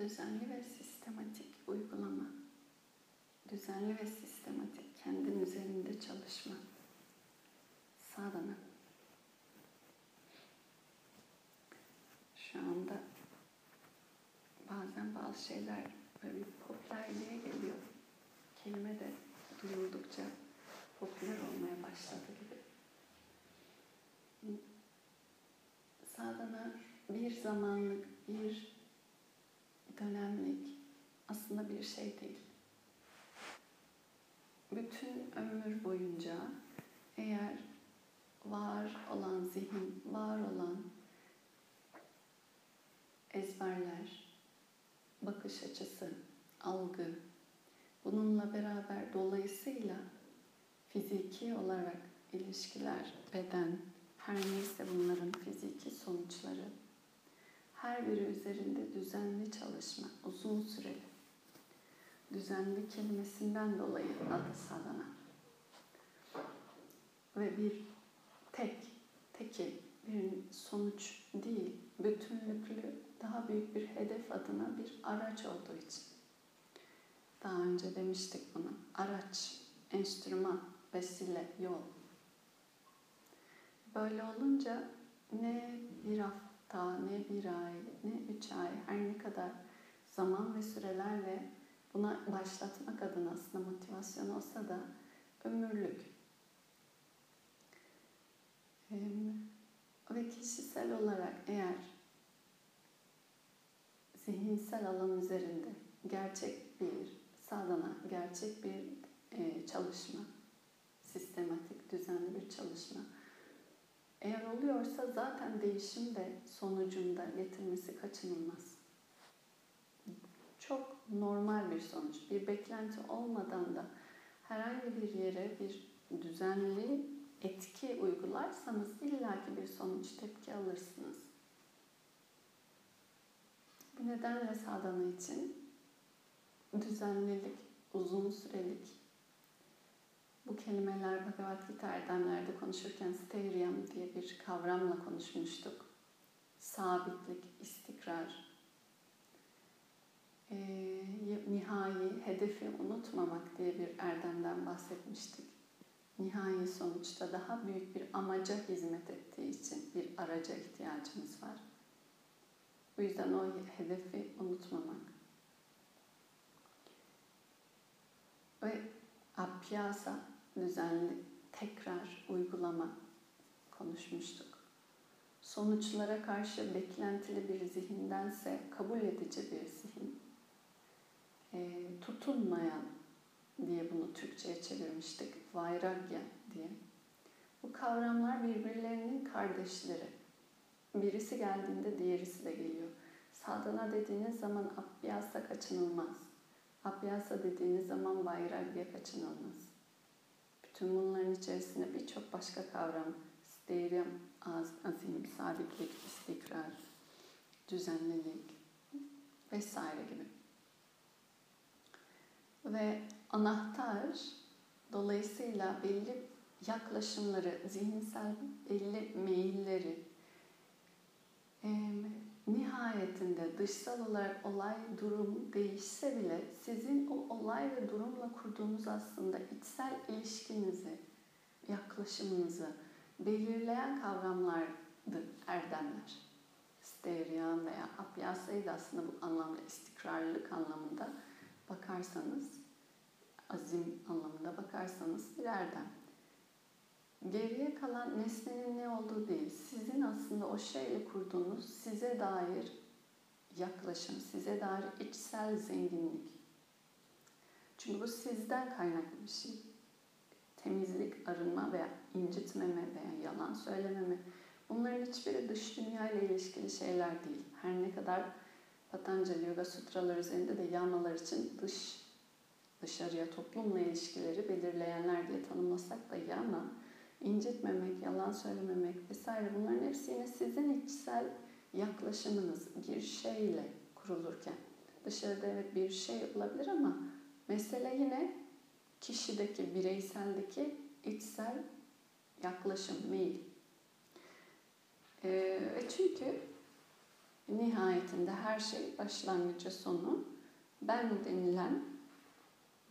düzenli ve sistematik uygulama, düzenli ve sistematik kendin üzerinde çalışma, sadhana. Şu anda bazen bazı şeyler böyle bir popülerliğe geliyor. Kelime de duyuldukça popüler olmaya başladı gibi. Sadhana bir zamanlık, bir dönemlik aslında bir şey değil. Bütün ömür boyunca eğer var olan zihin, var olan ezberler, bakış açısı, algı, bununla beraber dolayısıyla fiziki olarak ilişkiler, beden, her neyse bunların fiziki sonuçları her biri üzerinde düzenli çalışma, uzun süreli. Düzenli kelimesinden dolayı adı sadana. Ve bir tek, teki bir sonuç değil, bütünlüklü, daha büyük bir hedef adına bir araç olduğu için. Daha önce demiştik bunu. Araç, enstrüman, vesile, yol. Böyle olunca ne bir hafta hafta, ne bir ay, ne üç ay, her ne kadar zaman ve sürelerle buna başlatmak adına aslında motivasyon olsa da ömürlük. Ve kişisel olarak eğer zihinsel alan üzerinde gerçek bir sadana, gerçek bir çalışma, sistematik, düzenli bir çalışma eğer oluyorsa zaten değişim de sonucunda getirmesi kaçınılmaz. Çok normal bir sonuç. Bir beklenti olmadan da herhangi bir yere bir düzenli etki uygularsanız illaki bir sonuç tepki alırsınız. Bu nedenle sadana için düzenlilik, uzun sürelik bu kelimeler Bhagavad Gita erdemlerde konuşurken steiryam diye bir kavramla konuşmuştuk. Sabitlik, istikrar, e, nihai, hedefi unutmamak diye bir erdemden bahsetmiştik. Nihai sonuçta daha büyük bir amaca hizmet ettiği için bir araca ihtiyacımız var. Bu yüzden o hedefi unutmamak. Ve apyasa düzenli tekrar uygulama konuşmuştuk. Sonuçlara karşı beklentili bir zihindense kabul edici bir zihin, e, tutunmayan diye bunu Türkçe'ye çevirmiştik, vairagya diye. Bu kavramlar birbirlerinin kardeşleri. Birisi geldiğinde diğerisi de geliyor. Sadhana dediğiniz zaman abhyasa kaçınılmaz. Abhyasa dediğiniz zaman vairagya kaçınılmaz. Tüm bunların içerisinde birçok başka kavram, az, azim, sabitlik, istikrar, düzenlilik vesaire gibi. Ve anahtar dolayısıyla belli yaklaşımları, zihinsel belli meyilleri nihayetinde dışsal olarak olay, durum değişse bile sizin o olay ve durumla kurduğunuz aslında içsel ilişkinizi, yaklaşımınızı belirleyen kavramlardır erdemler. Steryan veya apyasayı da aslında bu anlamda istikrarlılık anlamında bakarsanız, azim anlamında bakarsanız bir erdem. Geriye kalan nesnenin ne olduğu değil, sizin aslında o şeyle kurduğunuz size dair yaklaşım, size dair içsel zenginlik. Çünkü bu sizden kaynaklı bir şey. Temizlik, arınma veya incitmeme veya yalan söylememe bunların hiçbiri dış dünya ile ilişkili şeyler değil. Her ne kadar Patanjali Yoga Sutralar üzerinde de yamalar için dış dışarıya toplumla ilişkileri belirleyenler diye tanımlasak da yama incitmemek, yalan söylememek vesaire bunların hepsi yine sizin içsel yaklaşımınız bir şeyle kurulurken. Dışarıda evet bir şey olabilir ama mesele yine kişideki, bireyseldeki içsel yaklaşım, meyil. Ee, çünkü nihayetinde her şey başlangıcı sonu ben denilen,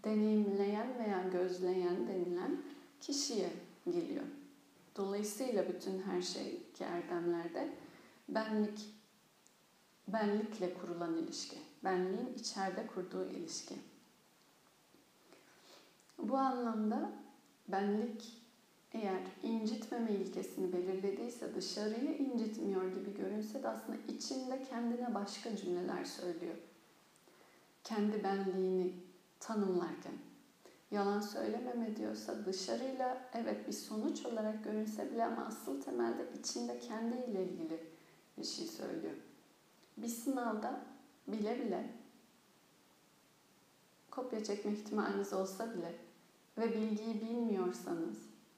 deneyimleyen veya gözleyen denilen kişiye geliyor. Dolayısıyla bütün her şey ki erdemlerde benlik, benlikle kurulan ilişki, benliğin içeride kurduğu ilişki. Bu anlamda benlik eğer incitmeme ilkesini belirlediyse dışarıyı incitmiyor gibi görünse de aslında içinde kendine başka cümleler söylüyor. Kendi benliğini tanımlarken. Yalan söylememe diyorsa dışarıyla evet bir sonuç olarak görünse bile ama asıl temelde içinde kendiyle ilgili bir şey söylüyor. Bir sınavda bile bile kopya çekme ihtimaliniz olsa bile ve bilgiyi bilmiyorsanız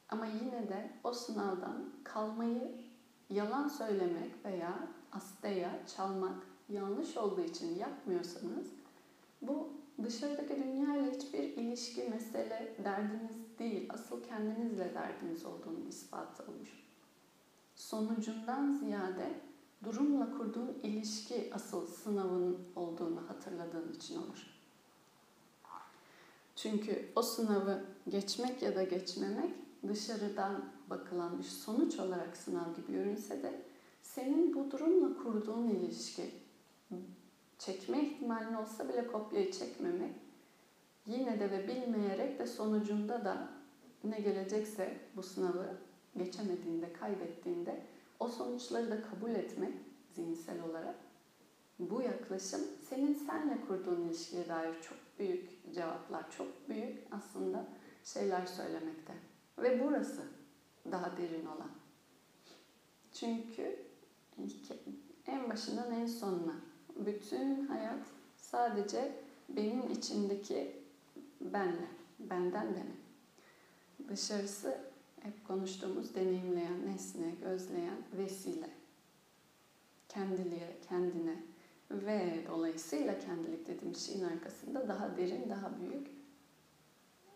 ama yine de o sınavdan kalmayı yalan söylemek veya asteya çalmak yanlış olduğu için yapmıyorsanız bu dışarıdaki dünya ile hiçbir ilişki, mesele, derdiniz değil. Asıl kendinizle derdiniz olduğunu ispatı olur. Sonucundan ziyade durumla kurduğun ilişki asıl sınavın olduğunu hatırladığın için olur. Çünkü o sınavı geçmek ya da geçmemek dışarıdan bakılan bir sonuç olarak sınav gibi görünse de senin bu durumla kurduğun ilişki çekme ihtimalin olsa bile kopyayı çekmemek yine de ve bilmeyerek de sonucunda da ne gelecekse bu sınavı geçemediğinde, kaybettiğinde o sonuçları da kabul etmek zihinsel olarak bu yaklaşım senin senle kurduğun ilişkiye dair çok büyük cevaplar, çok büyük aslında şeyler söylemekte. Ve burası daha derin olan. Çünkü en başından en sonuna bütün hayat sadece benim içindeki benle, benden beni. Dışarısı hep konuştuğumuz deneyimleyen, nesne, gözleyen, vesile. Kendiliğe, kendine ve dolayısıyla kendilik dediğim şeyin arkasında daha derin, daha büyük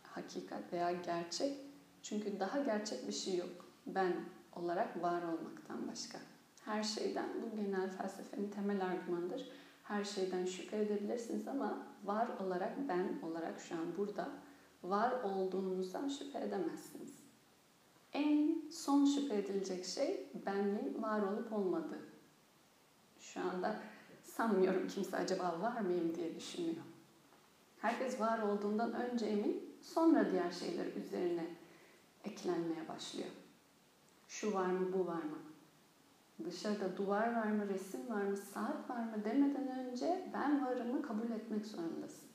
hakikat veya gerçek. Çünkü daha gerçek bir şey yok. Ben olarak var olmaktan başka. Her şeyden, bu genel felsefenin temel argümanıdır. Her şeyden şüphe edebilirsiniz ama var olarak, ben olarak şu an burada var olduğunuzdan şüphe edemezsiniz. En son şüphe edilecek şey benliğin var olup olmadığı. Şu anda sanmıyorum kimse acaba var mıyım diye düşünüyor. Herkes var olduğundan önce emin, sonra diğer şeyler üzerine eklenmeye başlıyor. Şu var mı, bu var mı? Dışarıda duvar var mı, resim var mı, saat var mı demeden önce ben varımı kabul etmek zorundasın.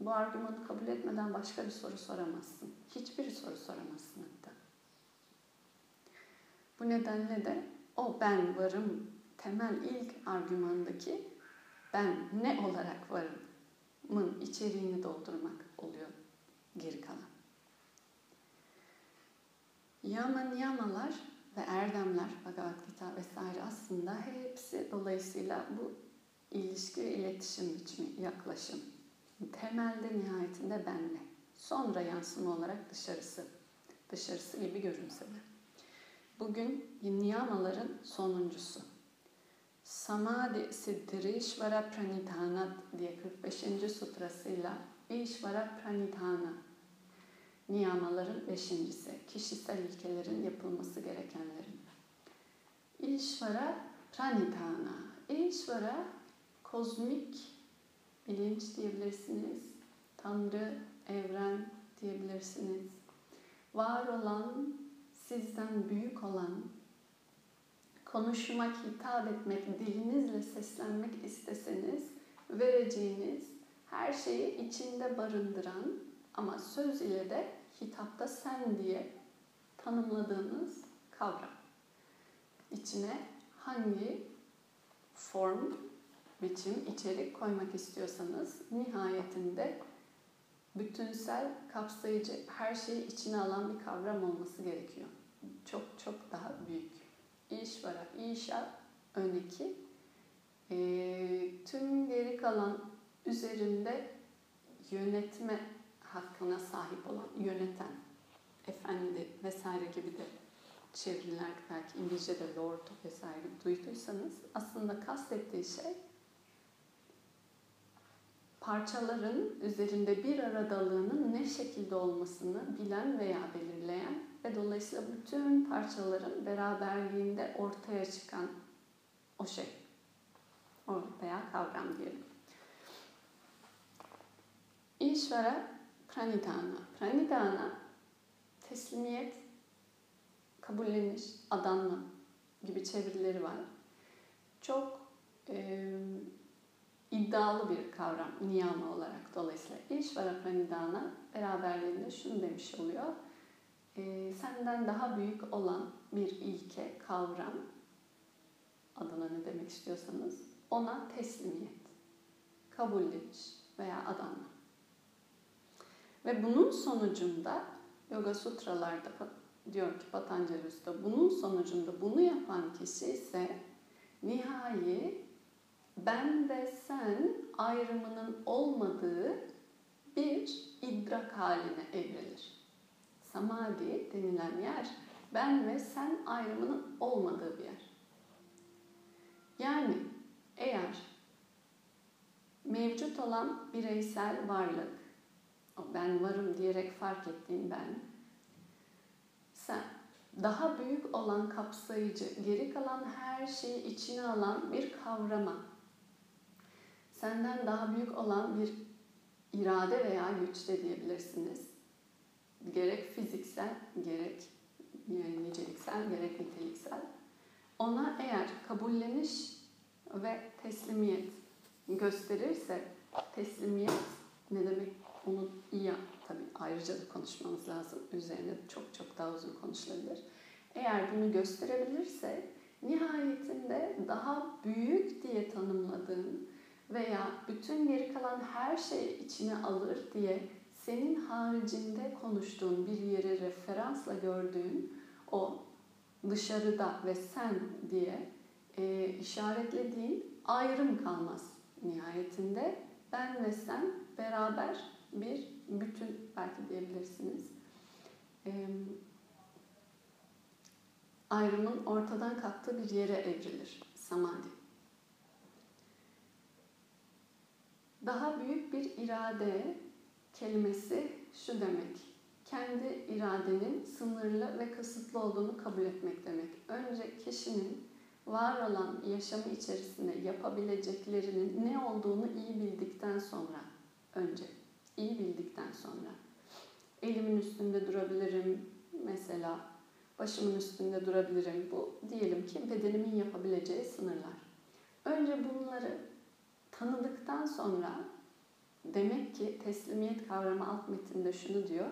Bu argümanı kabul etmeden başka bir soru soramazsın. Hiçbir soru soramazsın hatta. Bu nedenle de o ben varım temel ilk argümandaki ben ne olarak varımın içeriğini doldurmak oluyor geri kalan. Yama niyamalar ve erdemler, Bhagavad Gita vesaire aslında hepsi dolayısıyla bu ilişki ve iletişim biçimi, yaklaşım. Temelde nihayetinde benle. Sonra yansıma olarak dışarısı. Dışarısı gibi görünse de. Bugün niyamaların sonuncusu. Samadhi Siddhirishvara Pranidhana diye 45. sutrasıyla Ishvara Pranidhana niyamaların beşincisi, kişisel ilkelerin yapılması gerekenlerin. İşvara pranidhana. İşvara kozmik bilinç diyebilirsiniz. Tanrı, evren diyebilirsiniz. Var olan, sizden büyük olan, konuşmak, hitap etmek, dilinizle seslenmek isteseniz vereceğiniz her şeyi içinde barındıran ama söz ile de hitapta sen diye tanımladığınız kavram. İçine hangi form, biçim, içerik koymak istiyorsanız nihayetinde bütünsel, kapsayıcı, her şeyi içine alan bir kavram olması gerekiyor. Çok çok daha büyük. İş var, işa öneki e, tüm geri kalan üzerinde yönetme hakkına sahip olan, yöneten, efendi vesaire gibi de çeviriler belki İngilizce'de Lord vesaire duyduysanız aslında kastettiği şey parçaların üzerinde bir aradalığının ne şekilde olmasını bilen veya belirleyen ve dolayısıyla bütün parçaların beraberliğinde ortaya çıkan o şey veya kavram diyelim. İşvara pranidana. Pranidana teslimiyet, kabulleniş, adanma gibi çevirileri var. Çok e, iddialı bir kavram niyama olarak. Dolayısıyla İşvara pranidana beraberliğinde şunu demiş oluyor. E, senden daha büyük olan bir ilke, kavram, adına ne demek istiyorsanız ona teslimiyet, kabulleniş veya adanma. Ve bunun sonucunda Yoga Sutralarda diyor ki Patanjali Usta bunun sonucunda bunu yapan kişi ise nihai ben ve sen ayrımının olmadığı bir idrak haline evrilir. Samadhi denilen yer ben ve sen ayrımının olmadığı bir yer. Yani eğer mevcut olan bireysel varlık, ben varım diyerek fark ettiğin ben, sen daha büyük olan kapsayıcı, geri kalan her şeyi içine alan bir kavrama, senden daha büyük olan bir irade veya güç de diyebilirsiniz. Gerek fiziksel, gerek niceliksel, gerek niteliksel. Ona eğer kabulleniş ve teslimiyet gösterirse, teslimiyet ne demek onu iyi tabii ayrıca da konuşmamız lazım. Üzerine çok çok daha uzun konuşulabilir. Eğer bunu gösterebilirse nihayetinde daha büyük diye tanımladığın veya bütün geri kalan her şeyi içine alır diye senin haricinde konuştuğun bir yere referansla gördüğün o dışarıda ve sen diye e, işaretlediğin ayrım kalmaz nihayetinde. Ben ve sen beraber bir bütün belki diyebilirsiniz. E, ayrımın ortadan kalktığı bir yere evrilir samadhi. Daha büyük bir irade kelimesi şu demek. Kendi iradenin sınırlı ve kısıtlı olduğunu kabul etmek demek. Önce kişinin var olan yaşamı içerisinde yapabileceklerinin ne olduğunu iyi bildikten sonra önce iyi bildikten sonra elimin üstünde durabilirim mesela başımın üstünde durabilirim bu diyelim ki bedenimin yapabileceği sınırlar. Önce bunları tanıdıktan sonra demek ki teslimiyet kavramı alt metinde şunu diyor.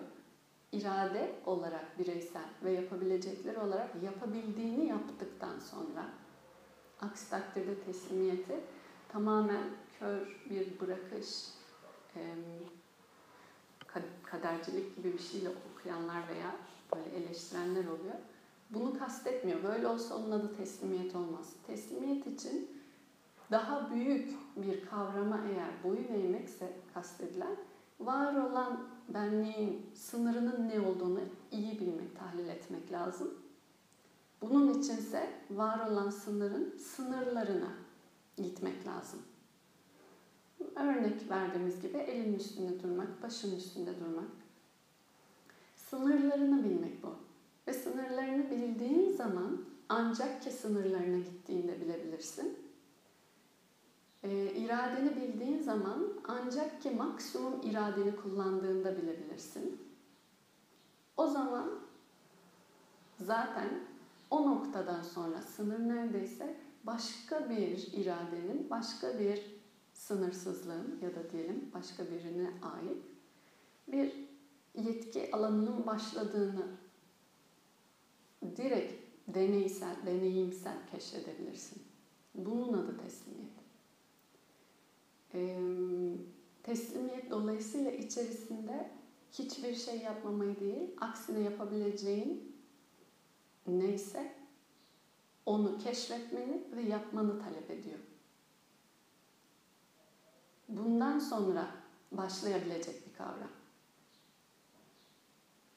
irade olarak bireysel ve yapabilecekleri olarak yapabildiğini yaptıktan sonra aksi takdirde teslimiyeti tamamen kör bir bırakış, kadercilik gibi bir şeyle okuyanlar veya böyle eleştirenler oluyor. Bunu kastetmiyor. Böyle olsa onun adı teslimiyet olmaz. Teslimiyet için daha büyük bir kavrama eğer boyun eğmekse kastedilen var olan benliğin sınırının ne olduğunu iyi bilmek, tahlil etmek lazım. Bunun içinse var olan sınırın sınırlarına gitmek lazım. Örnek verdiğimiz gibi elin üstünde durmak, başın üstünde durmak. Sınırlarını bilmek bu. Ve sınırlarını bildiğin zaman ancak ki sınırlarına gittiğinde bilebilirsin. E, iradeni bildiğin zaman ancak ki maksimum iradeni kullandığında bilebilirsin. O zaman zaten o noktadan sonra sınır neredeyse başka bir iradenin, başka bir sınırsızlığın ya da diyelim başka birine ait bir yetki alanının başladığını direkt deneysel, deneyimsel keşfedebilirsin. Bunun adı teslimiyet. Ee, teslimiyet dolayısıyla içerisinde hiçbir şey yapmamayı değil, aksine yapabileceğin neyse onu keşfetmeni ve yapmanı talep ediyor bundan sonra başlayabilecek bir kavram.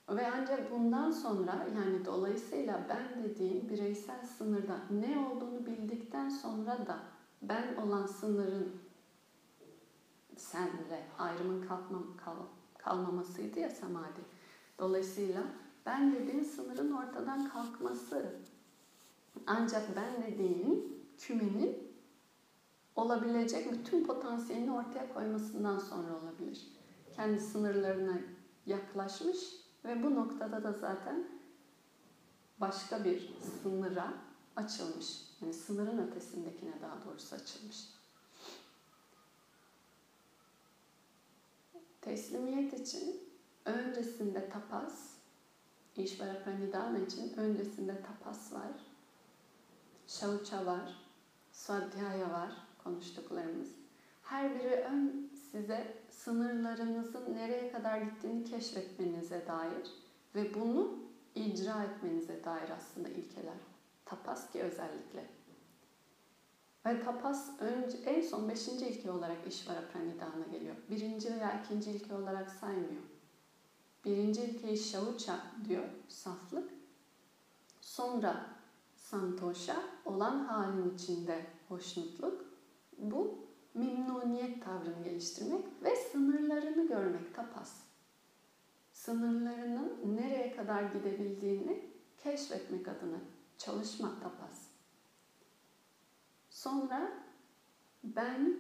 Ve ancak bundan sonra yani dolayısıyla ben dediğim bireysel sınırda ne olduğunu bildikten sonra da ben olan sınırın senle ayrımın kalkmam, kal, kalmamasıydı ya samadi. Dolayısıyla ben dediğim sınırın ortadan kalkması ancak ben dediğim kümenin olabilecek bütün potansiyelini ortaya koymasından sonra olabilir. Kendi sınırlarına yaklaşmış ve bu noktada da zaten başka bir sınıra açılmış. Yani sınırın ötesindekine daha doğrusu açılmış. Teslimiyet için öncesinde tapas, İşvara Pranidhana için öncesinde tapas var, şauça var, swadhyaya var konuştuklarımız. Her biri ön size sınırlarınızın nereye kadar gittiğini keşfetmenize dair ve bunu icra etmenize dair aslında ilkeler. Tapas ki özellikle. Ve tapas önce, en son beşinci ilke olarak işvara pranidana geliyor. Birinci veya ikinci ilke olarak saymıyor. Birinci ilkeyi şavuça diyor, saflık. Sonra santosha, olan halin içinde hoşnutluk. Bu memnuniyet tavrını geliştirmek ve sınırlarını görmek tapas. Sınırlarının nereye kadar gidebildiğini keşfetmek adına çalışmak tapas. Sonra ben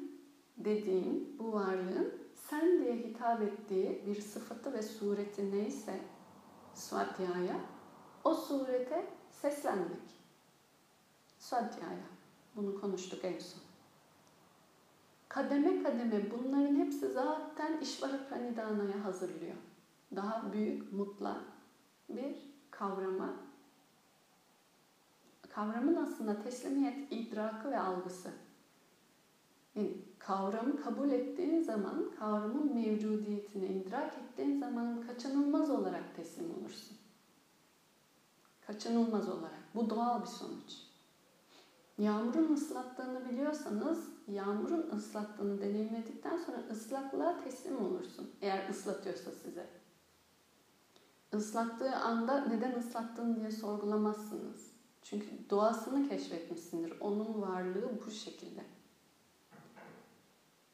dediğim bu varlığın sen diye hitap ettiği bir sıfatı ve sureti neyse swadhyaya o surete seslenmek. Swadhyaya. Bunu konuştuk en son. Kademe kademe bunların hepsi zaten işvara pranidhanaya hazırlıyor. Daha büyük, mutla bir kavrama. Kavramın aslında teslimiyet, idrakı ve algısı. Yani kavramı kabul ettiğin zaman, kavramın mevcudiyetini idrak ettiğin zaman kaçınılmaz olarak teslim olursun. Kaçınılmaz olarak. Bu doğal bir sonuç. Yağmurun ıslattığını biliyorsanız, yağmurun ıslattığını deneyimledikten sonra ıslaklığa teslim olursun. Eğer ıslatıyorsa size. Islattığı anda neden ıslattın diye sorgulamazsınız. Çünkü doğasını keşfetmişsindir. Onun varlığı bu şekilde.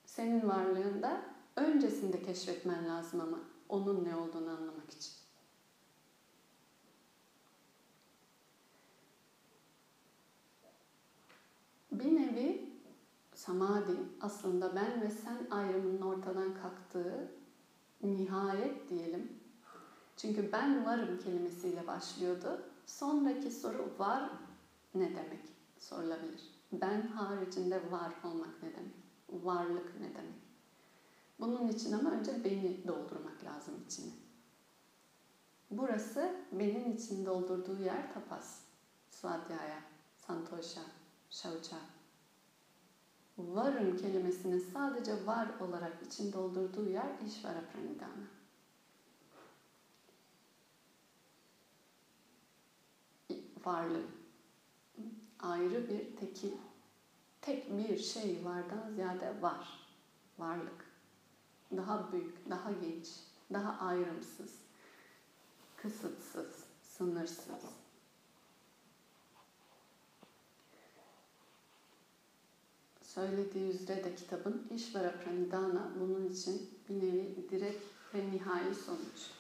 Senin varlığında öncesinde keşfetmen lazım ama onun ne olduğunu anlamak için. Bir nevi samadhi aslında ben ve sen ayrımının ortadan kalktığı nihayet diyelim. Çünkü ben varım kelimesiyle başlıyordu. Sonraki soru var ne demek sorulabilir. Ben haricinde var olmak ne demek? Varlık ne demek? Bunun için ama önce beni doldurmak lazım içine. Burası benim için doldurduğu yer tapas. Swadhyaya, Santosha, Şauça. Varım kelimesinin sadece var olarak için doldurduğu yer İşvara Pranidhana. Varlığı. Ayrı bir tekil, tek bir şey vardan ziyade var. Varlık. Daha büyük, daha geniş, daha ayrımsız, kısıtsız, sınırsız. Söylediği üzere de kitabın İşvara Pranidhana bunun için bir nevi direkt ve nihai sonuç.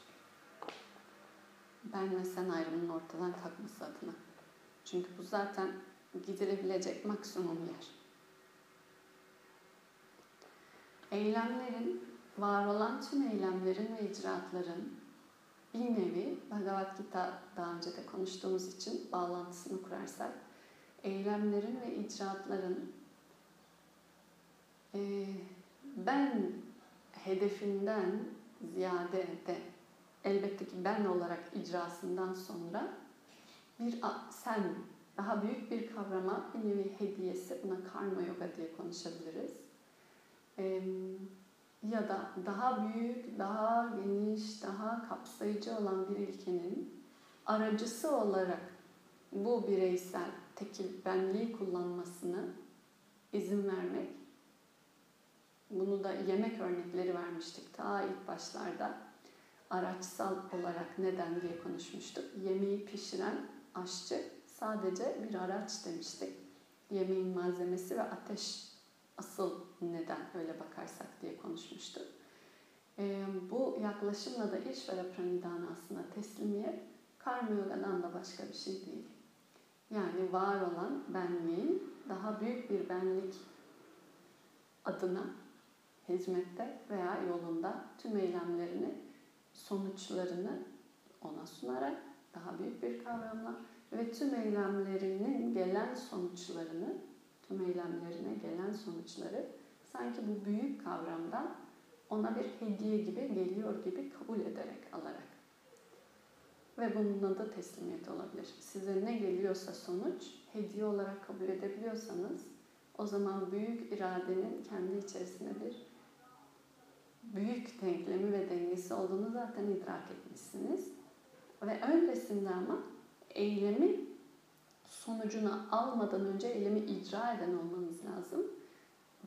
Ben ve sen ayrımının ortadan kalkması adına. Çünkü bu zaten gidilebilecek maksimum yer. Eylemlerin, var olan tüm eylemlerin ve icraatların bir nevi Bhagavad Gita daha önce de konuştuğumuz için bağlantısını kurarsak eylemlerin ve icraatların ee, ben hedefinden ziyade de elbette ki ben olarak icrasından sonra bir sen daha büyük bir kavrama bir nevi hediyesi buna karma yoga diye konuşabiliriz. Ee, ya da daha büyük, daha geniş, daha kapsayıcı olan bir ilkenin aracısı olarak bu bireysel tekil benliği kullanmasını izin vermek bunu da yemek örnekleri vermiştik ta ilk başlarda. araçsal olarak neden diye konuşmuştuk. Yemeği pişiren aşçı sadece bir araç demiştik. Yemeğin malzemesi ve ateş asıl neden öyle bakarsak diye konuşmuştuk. E, bu yaklaşımla da Işvara Pranidhana aslında teslimiyet karma yogadan da başka bir şey değil. Yani var olan benliğin daha büyük bir benlik adına hizmette veya yolunda tüm eylemlerini, sonuçlarını ona sunarak daha büyük bir kavramla ve tüm eylemlerinin gelen sonuçlarını, tüm eylemlerine gelen sonuçları sanki bu büyük kavramdan ona bir hediye gibi geliyor gibi kabul ederek alarak. Ve bunun adı teslimiyet olabilir. Size ne geliyorsa sonuç hediye olarak kabul edebiliyorsanız o zaman büyük iradenin kendi içerisinde bir büyük denklemi ve dengesi olduğunu zaten idrak etmişsiniz. Ve öncesinde ama eylemi sonucunu almadan önce eylemi icra eden olmanız lazım.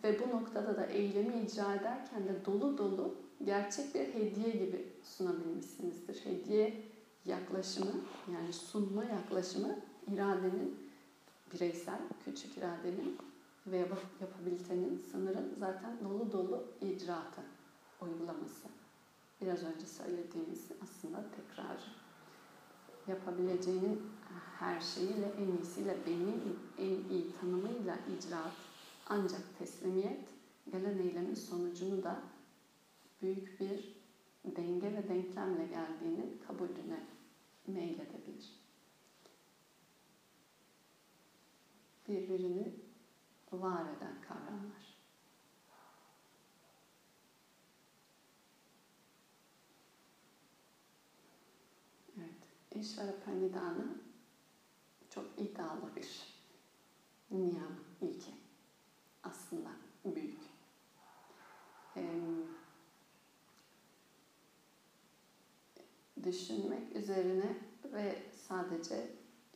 Ve bu noktada da eylemi icra ederken de dolu dolu gerçek bir hediye gibi sunabilmişsinizdir. Hediye yaklaşımı yani sunma yaklaşımı iradenin bireysel, küçük iradenin ve yapabilitenin, sınırın zaten dolu dolu icraatı, uygulaması. Biraz önce söylediğimiz aslında tekrarı. Yapabileceğinin her şeyiyle, en iyisiyle, benim en iyi tanımıyla icraat ancak teslimiyet gelen eylemin sonucunu da büyük bir denge ve denklemle geldiğinin kabulüne meyledebilir. Birbirini var eden kavramlar. İşvara Pranidhana çok iddialı bir niyam ilke. Aslında büyük. Ee, düşünmek üzerine ve sadece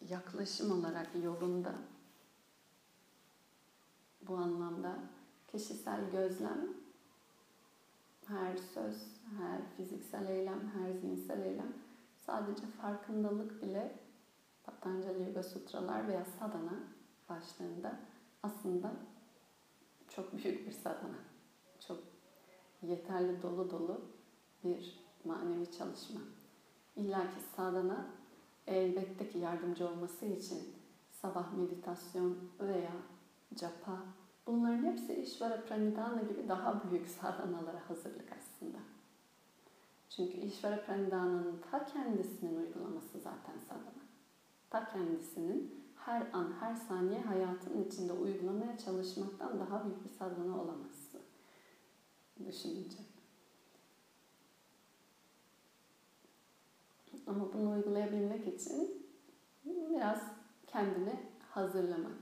yaklaşım olarak yolunda bu anlamda kişisel gözlem, her söz, her fiziksel eylem, her zihinsel eylem sadece farkındalık bile Patanjali Yoga Sutralar veya sadhana başlığında aslında çok büyük bir sadhana. Çok yeterli dolu dolu bir manevi çalışma. İlla ki sadhana elbette ki yardımcı olması için sabah meditasyon veya japa bunların hepsi Ishvara Pranidhana gibi daha büyük sadhanalara hazırlık aslında. Çünkü Ishvara Pranidhana'nın ta kendisinin uygulaması zaten sadhana. Ta kendisinin her an, her saniye hayatın içinde uygulamaya çalışmaktan daha büyük bir sadhana olamazsın. Düşününce. Ama bunu uygulayabilmek için biraz kendini hazırlamak.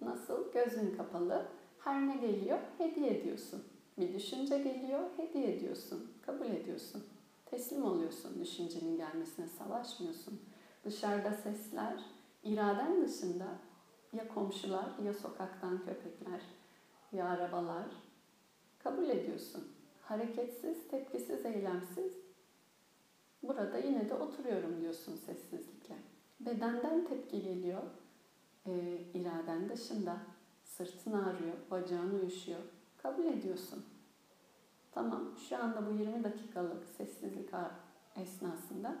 Nasıl? Gözün kapalı. Her ne geliyor hediye ediyorsun. Bir düşünce geliyor, hediye ediyorsun. Kabul ediyorsun. Teslim oluyorsun düşüncenin gelmesine, savaşmıyorsun. Dışarıda sesler, iraden dışında ya komşular, ya sokaktan köpekler, ya arabalar. Kabul ediyorsun. Hareketsiz, tepkisiz, eylemsiz Burada yine de oturuyorum diyorsun sessizlikle. Bedenden tepki geliyor. E, iraden dışında. Sırtın ağrıyor, bacağın uyuşuyor. Kabul ediyorsun. Tamam, şu anda bu 20 dakikalık sessizlik esnasında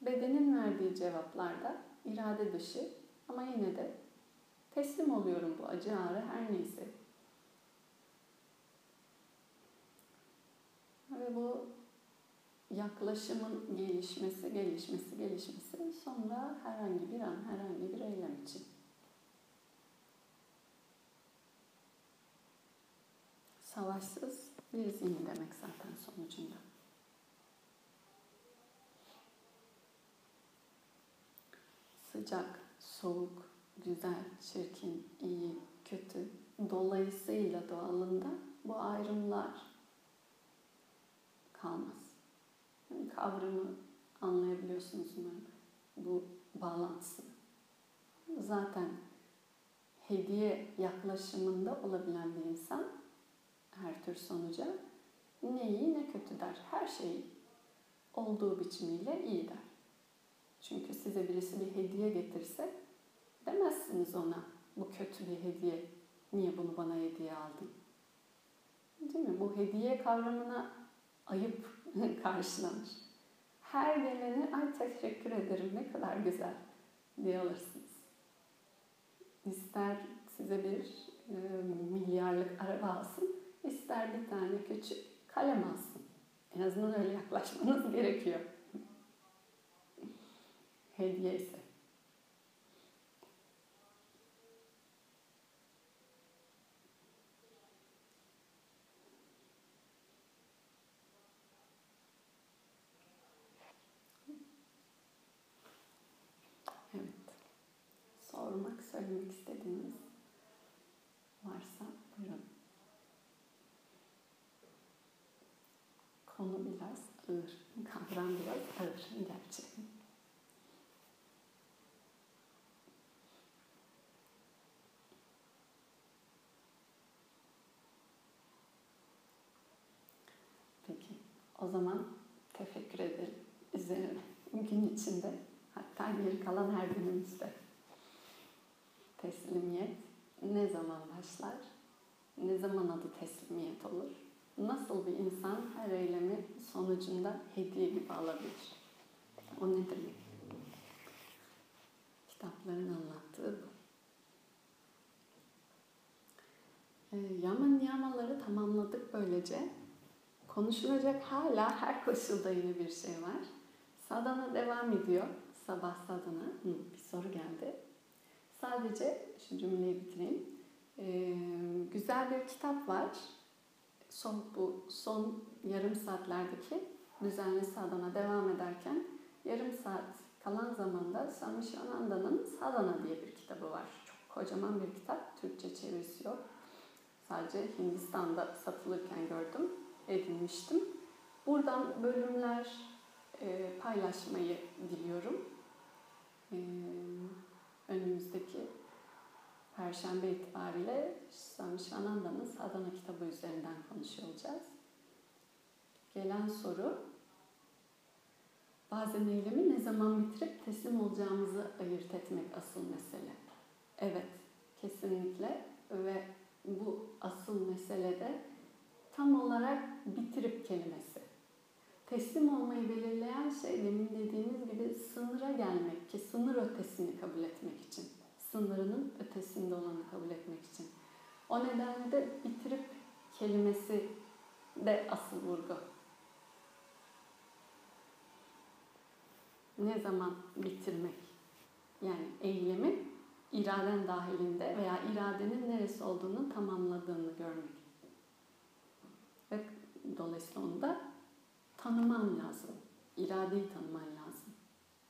bedenin verdiği cevaplarda irade dışı ama yine de teslim oluyorum bu acı ağrı her neyse. Ve bu yaklaşımın gelişmesi, gelişmesi, gelişmesi sonra herhangi bir an, herhangi bir eylem için. Savaşsız bir zihin demek zaten sonucunda. Sıcak, soğuk, güzel, çirkin, iyi, kötü dolayısıyla doğalında bu ayrımlar kalmaz kavramı anlayabiliyorsunuz umarım. Bu bağlantısı. Zaten hediye yaklaşımında olabilen bir insan her tür sonuca ne iyi ne kötü der. Her şeyi olduğu biçimiyle iyi der. Çünkü size birisi bir hediye getirse demezsiniz ona bu kötü bir hediye. Niye bunu bana hediye aldın? Değil mi? Bu hediye kavramına ayıp karşılanır. Her geleni ay teşekkür ederim ne kadar güzel diye alırsınız. İster size bir e, milyarlık araba alsın, ister bir tane küçük kalem alsın. En azından öyle yaklaşmanız gerekiyor. Hediye ise. Evet. Sormak, söylemek istediğiniz ağır, kavram biraz ağır gerçi. Peki, o zaman teşekkür ederim üzerine gün içinde hatta geri kalan her günümüzde. Teslimiyet ne zaman başlar? Ne zaman adı teslimiyet olur? Nasıl bir insan her eylemi sonucunda hediye gibi alabilir? O ne demek? Kitapların anlattığı bu. E, yama niyamaları tamamladık böylece. Konuşulacak hala her koşulda yine bir şey var. Sadana devam ediyor. Sabah sadana. Hı, bir soru geldi. Sadece şu cümleyi bitireyim. Ee, güzel bir kitap var. Son bu son yarım saatlerdeki düzenli sadana devam ederken yarım saat kalan zamanda Swami Shivananda'nın Sadana diye bir kitabı var. Çok kocaman bir kitap. Türkçe çevirisi yok. Sadece Hindistan'da satılırken gördüm, edinmiştim. Buradan bölümler e, paylaşmayı diliyorum. E, önümüzdeki Perşembe itibariyle Swami Shivananda'nın Sadhana kitabı üzerinden konuşuyor olacağız. Gelen soru, bazen eylemi ne zaman bitirip teslim olacağımızı ayırt etmek asıl mesele. Evet, kesinlikle ve bu asıl meselede tam olarak bitirip kelimesi. Teslim olmayı belirleyen şey demin dediğimiz gibi sınıra gelmek ki sınır ötesini kabul etmek için. Sınırının ötesinde olanı kabul etmek için. O nedenle de bitirip kelimesi de asıl vurgu. Ne zaman bitirmek? Yani eylemin iraden dahilinde veya iradenin neresi olduğunu tamamladığını görmek. Ve dolayısıyla onu da tanıman lazım. İradeyi tanıman lazım.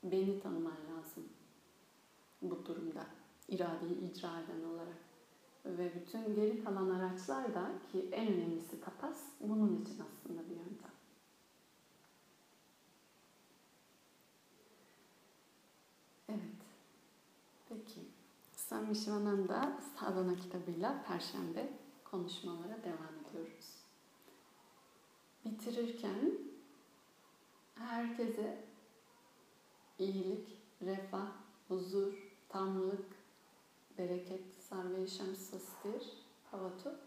Beni tanıman lazım. Bu durumda iradeyi icra eden olarak. Ve bütün geri kalan araçlar da ki en önemlisi tapas bunun için aslında bir yöntem. Evet. Peki. Swami Shivananda Sadhana kitabıyla Perşembe konuşmalara devam ediyoruz. Bitirirken herkese iyilik, refah, huzur, tamlık, bereket, sarveşam sastir, havatu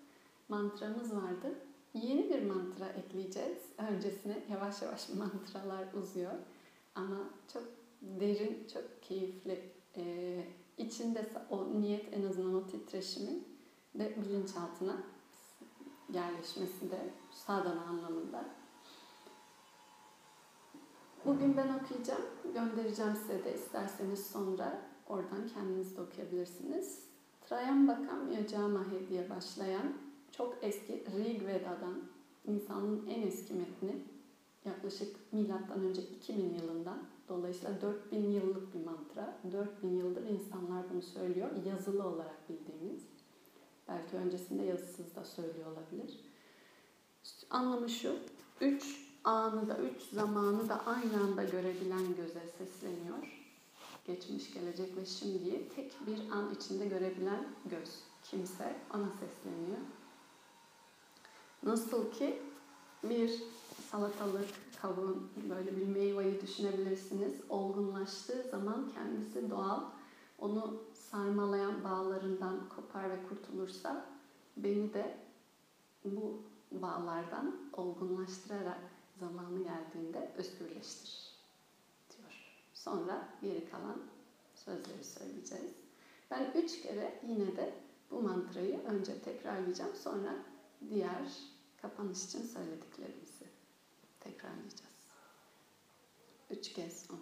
mantramız vardı. Yeni bir mantra ekleyeceğiz. Öncesine yavaş yavaş mantralar uzuyor. Ama çok derin, çok keyifli. Ee, içinde o niyet en azından o titreşimin de bilinçaltına yerleşmesi de sadana anlamında. Bugün ben okuyacağım, göndereceğim size de isterseniz sonra oradan kendiniz de okuyabilirsiniz. Trayambakam Yajamahe diye başlayan çok eski Rig Veda'dan insanın en eski metni yaklaşık milattan önce 2000 yılından dolayısıyla 4000 yıllık bir mantra. 4000 yıldır insanlar bunu söylüyor yazılı olarak bildiğimiz. Belki öncesinde yazısız da söylüyor olabilir. Anlamı şu, üç anı da, üç zamanı da aynı anda görebilen göze sesleniyor. Geçmiş, gelecek ve şimdiyi tek bir an içinde görebilen göz, kimse ona sesleniyor. Nasıl ki bir salatalık, kavun, böyle bir meyveyi düşünebilirsiniz. Olgunlaştığı zaman kendisi doğal, onu sarmalayan bağlarından kopar ve kurtulursa beni de bu bağlardan olgunlaştırarak zamanı geldiğinde özgürleştir diyor. Sonra geri kalan sözleri söyleyeceğiz. Ben üç kere yine de bu mantrayı önce tekrarlayacağım. Sonra diğer kapanış için söylediklerimizi tekrarlayacağız. Üç kez on.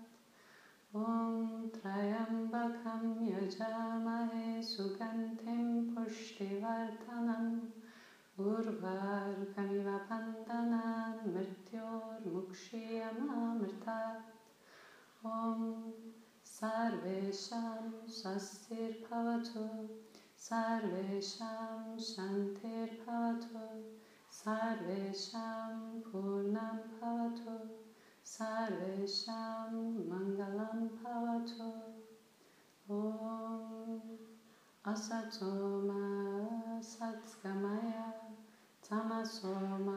ॐ त्र्यम्बकं यजामहे सुगन्धिं पुष्टिवर्धनम् उर्वार्कमिव पूर्वार्कविवपन्दनान् मृत्योर्मुक्षीयमामृतात् ॐ सर्वेषां स्वस्तिर्भवतु सर्वेषां शान्तिर्भवतु सर्वेषां पूर्णं भवतु। Sarvesham Mangalam Bhavatu Om Asatoma Satgamaya Tamasoma